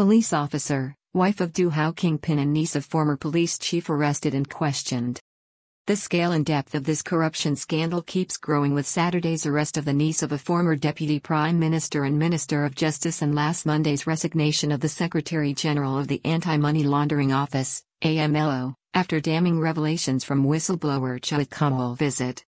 Police officer, wife of Du Hao kingpin and niece of former police chief arrested and questioned. The scale and depth of this corruption scandal keeps growing with Saturday's arrest of the niece of a former deputy prime minister and minister of justice and last Monday's resignation of the secretary general of the Anti-Money Laundering Office, AMLO, after damning revelations from whistleblower Chuwit Kamolvisit.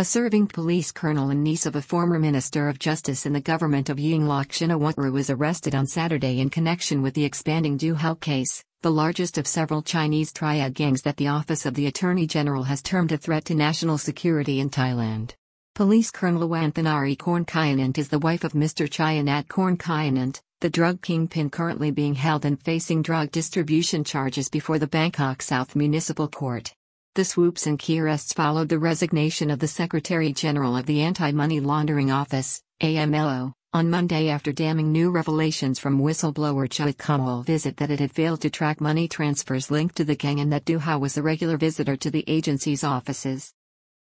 A serving police colonel and niece of a former Minister of Justice in the government of Yingluck Shinawatra was arrested on Saturday in connection with the expanding Du Hao case, the largest of several Chinese triad gangs that the Office of the Attorney General has termed a threat to national security in Thailand. Police Colonel Wanthanari Kornkyanant is the wife of Mr. Chayanat Kornkyanant, the drug kingpin currently being held and facing drug distribution charges before the Bangkok South Municipal Court. The swoops and key arrests followed the resignation of the Secretary General of the Anti-Money Laundering Office, AMLO, on Monday after damning new revelations from whistleblower Chuwit Kamolvisit that it had failed to track money transfers linked to the gang and that Du Hao was a regular visitor to the agency's offices.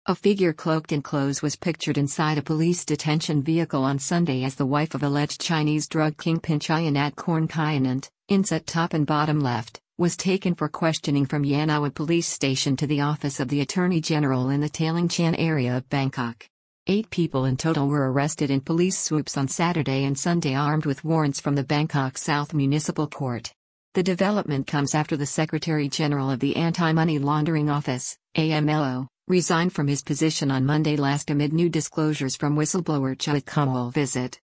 A figure cloaked in clothes was pictured inside a police detention vehicle on Sunday as the wife of alleged Chinese drug kingpin Chayanat Kornkyanant, inset top and bottom left, was taken for questioning from Yanawa Police Station to the office of the Attorney General in the Taling Chan area of Bangkok. Eight people in total were arrested in police swoops on Saturday and Sunday armed with warrants from the Bangkok South Municipal Court. The development comes after the Secretary General of the Anti-Money Laundering Office, AMLO, resigned from his position on Monday last amid new disclosures from whistleblower Chuwit Kamolvisit.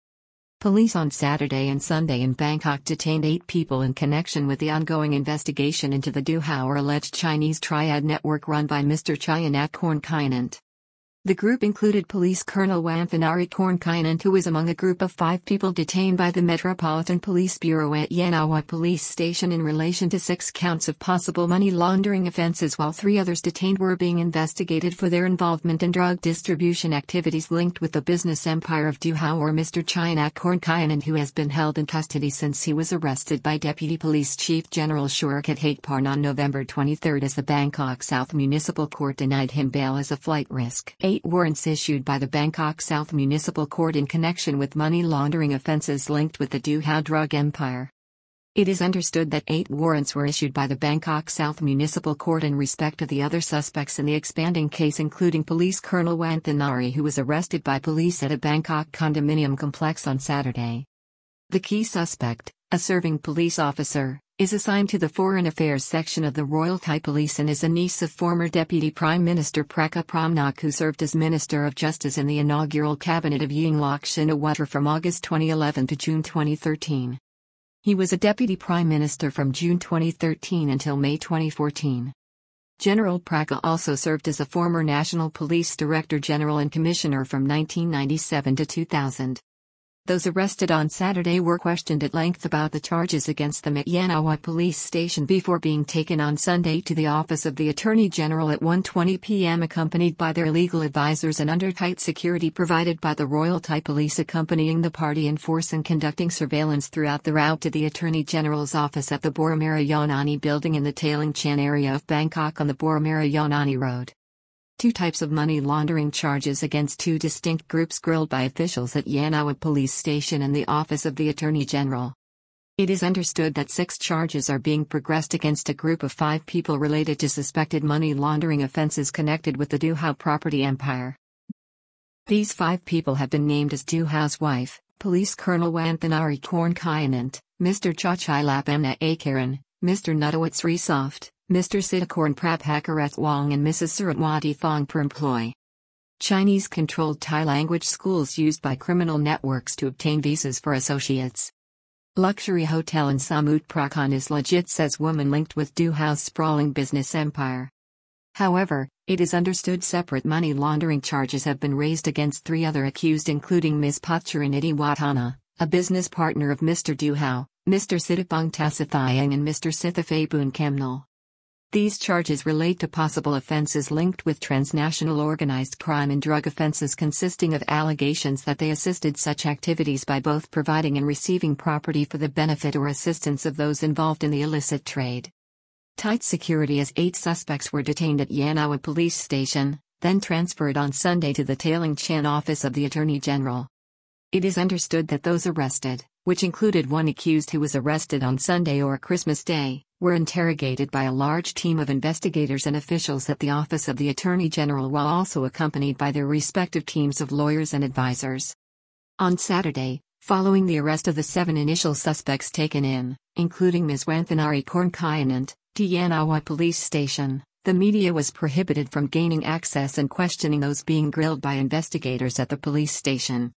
Police on Saturday and Sunday in Bangkok detained eight people in connection with the ongoing investigation into the Du Hao or alleged Chinese triad network run by Mr. Chayanat Kornkyanant. The group included Police Colonel Wanthanari Kornkyanant who was among a group of five people detained by the Metropolitan Police Bureau at Yanawa Police Station in relation to six counts of possible money laundering offenses while three others detained were being investigated for their involvement in drug distribution activities linked with the business empire of Du Hao or Mr. Chayanat Kornkyanant who has been held in custody since he was arrested by Deputy Police Chief General Surachate Hakparn on November 23 as the Bangkok South Municipal Court denied him bail as a flight risk. Warrants issued by the Bangkok South Municipal Court in connection with money laundering offences linked with the Du Hao drug empire. It is understood that eight warrants were issued by the Bangkok South Municipal Court in respect of the other suspects in the expanding case, including Police Colonel Wanthanari, who was arrested by police at a Bangkok condominium complex on Saturday. The key suspect, a serving police officer, is assigned to the Foreign Affairs section of the Royal Thai Police and is a niece of former Deputy Prime Minister Pracha Promnok who served as Minister of Justice in the inaugural cabinet of Yingluck Shinawatra from August 2011 to June 2013. He was a Deputy Prime Minister from June 2013 until May 2014. General Pracha also served as a former National Police Director General and Commissioner from 1997 to 2000. Those arrested on Saturday were questioned at length about the charges against them at Yanawa police station before being taken on Sunday to the office of the Attorney General at 1:20 p.m. accompanied by their legal advisors and under tight security provided by the Royal Thai Police accompanying the party in force and conducting surveillance throughout the route to the Attorney General's office at the Boromara Yonani building in the Taling Chan area of Bangkok on the Boromara Yonani Road. Two types of money laundering charges against two distinct groups grilled by officials at Yanawa Police Station and the Office of the Attorney General. It is understood that six charges are being progressed against a group of five people related to suspected money laundering offenses connected with the Du Hao property empire. These five people have been named as Du Hao's wife, Police Colonel Wanthanari Kornkyanant, Mr. Chachai Lapamna Akaran, Mr. Nutawat Srisoft, Mr. Sitakorn Prabhakarat Wong and Mrs. Suratwati Thong per employ. Chinese controlled Thai language schools used by criminal networks to obtain visas for associates. Luxury hotel in Samut Prakan is legit, says woman linked with Du Hao's sprawling business empire. However, it is understood separate money laundering charges have been raised against three other accused, including Ms. Patcharaniti Watana, a business partner of Mr. Du Hao, Mr. Sitapong Tasathayang, and Mr. Sithafabun Kemnal. These charges relate to possible offenses linked with transnational organized crime and drug offenses consisting of allegations that they assisted such activities by both providing and receiving property for the benefit or assistance of those involved in the illicit trade. Tight security as eight suspects were detained at Yanawa police station, then transferred on Sunday to the Taling Chan office of the Attorney General. It is understood that those arrested, which included one accused who was arrested on Sunday or Christmas Day, were interrogated by a large team of investigators and officials at the Office of the Attorney General while also accompanied by their respective teams of lawyers and advisors. On Saturday, following the arrest of the seven initial suspects taken in, including Ms. Wanthanari Kornkayanant, Yanawa Police Station, the media was prohibited from gaining access and questioning those being grilled by investigators at the police station.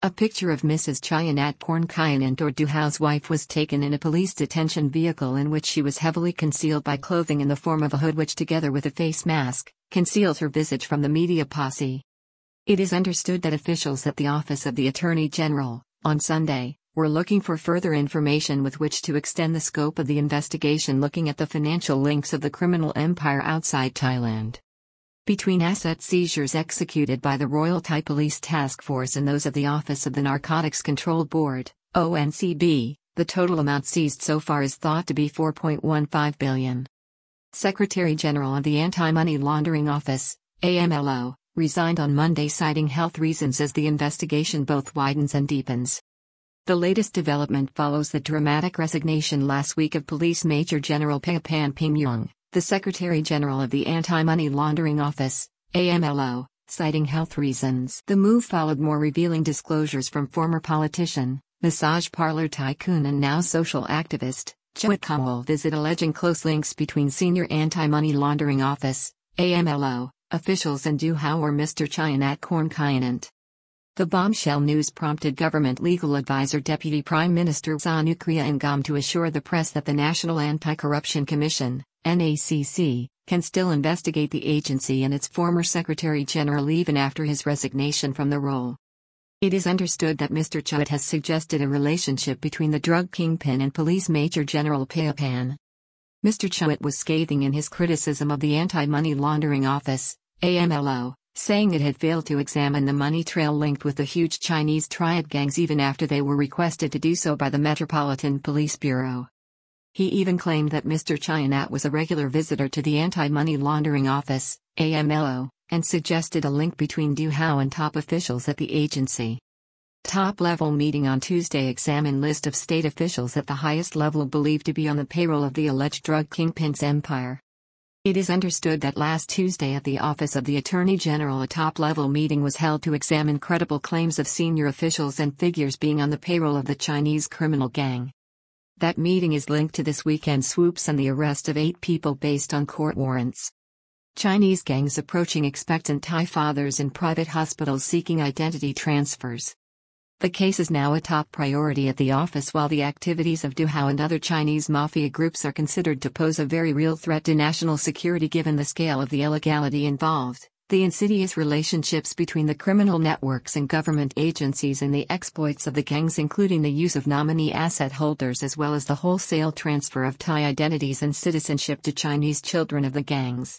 A picture of Mrs. Chayanat Kornkayanant or Du Hao's wife was taken in a police detention vehicle in which she was heavily concealed by clothing in the form of a hood which together with a face mask, concealed her visage from the media posse. It is understood that officials at the Office of the Attorney General, on Sunday, were looking for further information with which to extend the scope of the investigation looking at the financial links of the criminal empire outside Thailand. Between asset seizures executed by the Royal Thai Police Task Force and those of the Office of the Narcotics Control Board, ONCB, the total amount seized so far is thought to be 4.15 billion. Secretary General of the Anti-Money Laundering Office, AMLO, resigned on Monday citing health reasons as the investigation both widens and deepens. The latest development follows the dramatic resignation last week of Police Major General Phayaphan Phimnyoung, the Secretary General of the Anti-Money Laundering Office, AMLO, citing health reasons. The move followed more revealing disclosures from former politician, massage parlor tycoon and now social activist, Chuwit Kamolvisit alleging close links between senior Anti-Money Laundering Office, AMLO, officials and Du Hao or Mr. Chayanat Kornkayanant. The bombshell news prompted government legal advisor Deputy Prime Minister Zanukria Angam to assure the press that the National Anti-Corruption Commission, NACC, can still investigate the agency and its former Secretary General even after his resignation from the role. It is understood that Mr. Chuwit has suggested a relationship between the drug kingpin and Police Major General Phayaphan. Mr. Chuwit was scathing in his criticism of the Anti-Money Laundering Office, AMLO, saying it had failed to examine the money trail linked with the huge Chinese triad gangs even after they were requested to do so by the Metropolitan Police Bureau. He even claimed that Mr. Chayanat was a regular visitor to the Anti-Money Laundering Office, AMLO, and suggested a link between Du Hao and top officials at the agency. Top-level meeting on Tuesday examined list of state officials at the highest level believed to be on the payroll of the alleged drug kingpin's empire. It is understood that last Tuesday at the Office of the Attorney General a top-level meeting was held to examine credible claims of senior officials and figures being on the payroll of the Chinese criminal gang. That meeting is linked to this weekend swoops and the arrest of eight people based on court warrants. Chinese gangs approaching expectant Thai fathers in private hospitals seeking identity transfers. The case is now a top priority at the office while the activities of Du Hao and other Chinese mafia groups are considered to pose a very real threat to national security given the scale of the illegality involved the insidious relationships between the criminal networks and government agencies and the exploits of the gangs, including the use of nominee asset holders as well as the wholesale transfer of Thai identities and citizenship to Chinese children of the gangs.